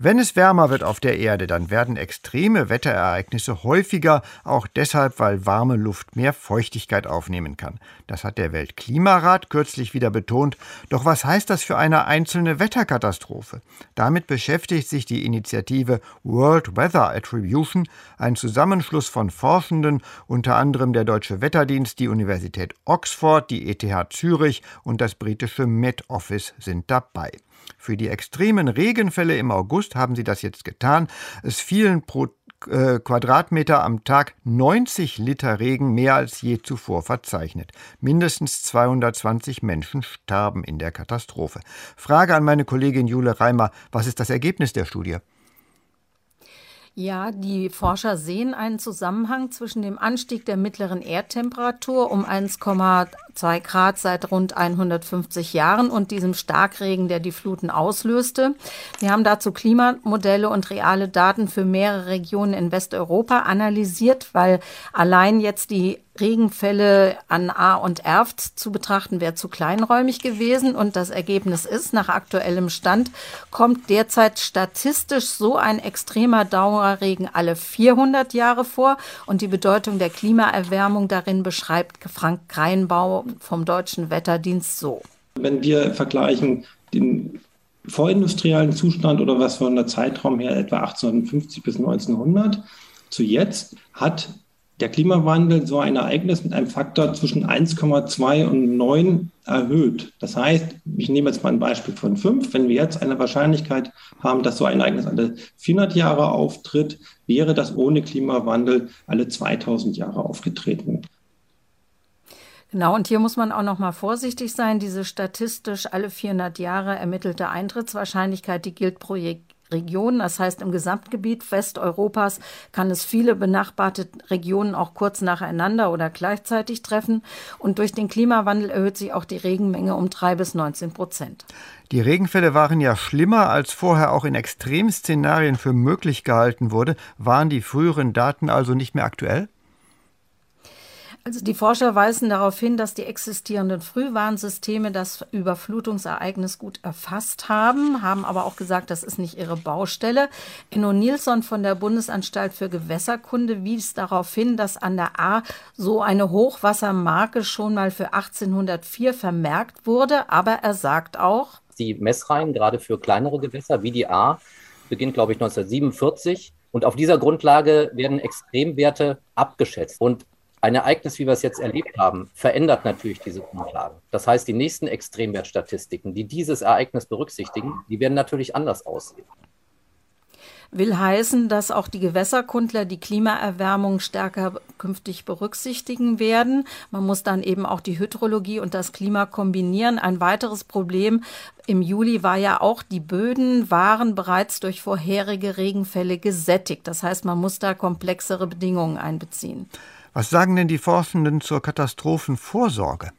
Wenn es wärmer wird auf der Erde, dann werden extreme Wetterereignisse häufiger, auch deshalb, weil warme Luft mehr Feuchtigkeit aufnehmen kann. Das hat der Weltklimarat kürzlich wieder betont. Doch was heißt das für eine einzelne Wetterkatastrophe? Damit beschäftigt sich die Initiative World Weather Attribution, ein Zusammenschluss von Forschenden, unter anderem der Deutsche Wetterdienst, die Universität Oxford, die ETH Zürich und das britische Met Office sind dabei. Für die extremen Regenfälle im August haben sie das jetzt getan. Es fielen pro äh, Quadratmeter am Tag 90 Liter Regen mehr als je zuvor verzeichnet. Mindestens 220 Menschen starben in der Katastrophe. Frage an meine Kollegin Jule Reimer, was ist das Ergebnis der Studie? Ja, die Forscher sehen einen Zusammenhang zwischen dem Anstieg der mittleren Erdtemperatur um 1,2 Grad seit rund 150 Jahren und diesem Starkregen, der die Fluten auslöste. Sie haben dazu Klimamodelle und reale Daten für mehrere Regionen in Westeuropa analysiert, weil allein jetzt die Regenfälle an A und Erft zu betrachten, wäre zu kleinräumig gewesen. Und das Ergebnis ist, nach aktuellem Stand kommt derzeit statistisch so ein extremer Dauerregen alle 400 Jahre vor. Und die Bedeutung der Klimaerwärmung darin beschreibt Frank Kreinbau vom Deutschen Wetterdienst so. Wenn wir vergleichen den vorindustriellen Zustand oder was von der Zeitraum her etwa 1850 bis 1900 zu jetzt, hat der Klimawandel so ein Ereignis mit einem Faktor zwischen 1,2 und 9 erhöht. Das heißt, ich nehme jetzt mal ein Beispiel von 5. Wenn wir jetzt eine Wahrscheinlichkeit haben, dass so ein Ereignis alle 400 Jahre auftritt, wäre das ohne Klimawandel alle 2000 Jahre aufgetreten. Genau, und hier muss man auch noch mal vorsichtig sein. Diese statistisch alle 400 Jahre ermittelte Eintrittswahrscheinlichkeit, die gilt pro Regionen. Das heißt, im Gesamtgebiet Westeuropas kann es viele benachbarte Regionen auch kurz nacheinander oder gleichzeitig treffen. Und durch den Klimawandel erhöht sich auch die Regenmenge um drei bis 19 Prozent. Die Regenfälle waren ja schlimmer, als vorher auch in Extremszenarien für möglich gehalten wurde. Waren die früheren Daten also nicht mehr aktuell? Also die Forscher weisen darauf hin, dass die existierenden Frühwarnsysteme das Überflutungsereignis gut erfasst haben, haben aber auch gesagt, das ist nicht ihre Baustelle. Enno Nilsson von der Bundesanstalt für Gewässerkunde wies darauf hin, dass an der A so eine Hochwassermarke schon mal für 1804 vermerkt wurde, aber er sagt auch, die Messreihen gerade für kleinere Gewässer wie die A beginnt, glaube ich, 1947. Und auf dieser Grundlage werden Extremwerte abgeschätzt. Und ein Ereignis, wie wir es jetzt erlebt haben, verändert natürlich diese Grundlagen. Das heißt, die nächsten Extremwertstatistiken, die dieses Ereignis berücksichtigen, die werden natürlich anders aussehen. Will heißen, dass auch die Gewässerkundler die Klimaerwärmung stärker künftig berücksichtigen werden. Man muss dann eben auch die Hydrologie und das Klima kombinieren. Ein weiteres Problem im Juli war ja auch, die Böden waren bereits durch vorherige Regenfälle gesättigt. Das heißt, man muss da komplexere Bedingungen einbeziehen. Was sagen denn die Forschenden zur Katastrophenvorsorge?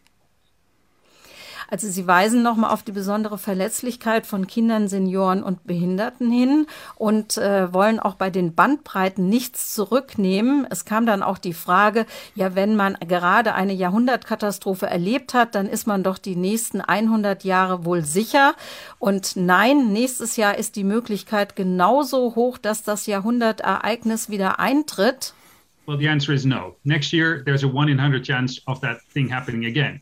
Also sie weisen nochmal auf die besondere Verletzlichkeit von Kindern, Senioren und Behinderten hin und äh, wollen auch bei den Bandbreiten nichts zurücknehmen. Es kam dann auch die Frage, ja, wenn man gerade eine Jahrhundertkatastrophe erlebt hat, dann ist man doch die nächsten 100 Jahre wohl sicher. Und nein, nächstes Jahr ist die Möglichkeit genauso hoch, dass das Jahrhundertereignis wieder eintritt. Well, the answer is no. Next year, there's a one in 100 chance of that thing happening again.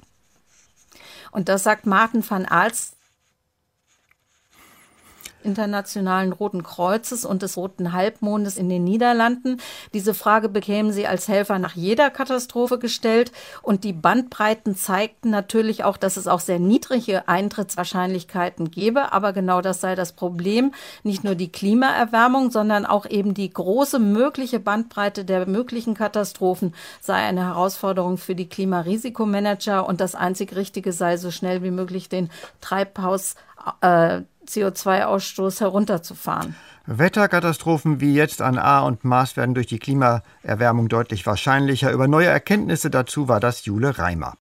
Und das sagt Martin van Aals, Internationalen Roten Kreuzes und des Roten Halbmondes in den Niederlanden. Diese Frage bekämen sie als Helfer nach jeder Katastrophe gestellt. Und die Bandbreiten zeigten natürlich auch, dass es auch sehr niedrige Eintrittswahrscheinlichkeiten gäbe. Aber genau das sei das Problem. Nicht nur die Klimaerwärmung, sondern auch eben die große mögliche Bandbreite der möglichen Katastrophen sei eine Herausforderung für die Klimariesikomanager. Und das einzig Richtige sei, so schnell wie möglich den Treibhaus äh, CO2-Ausstoß herunterzufahren. Wetterkatastrophen wie jetzt an A und Mars werden durch die Klimaerwärmung deutlich wahrscheinlicher. Über neue Erkenntnisse dazu war das Jule Reimer.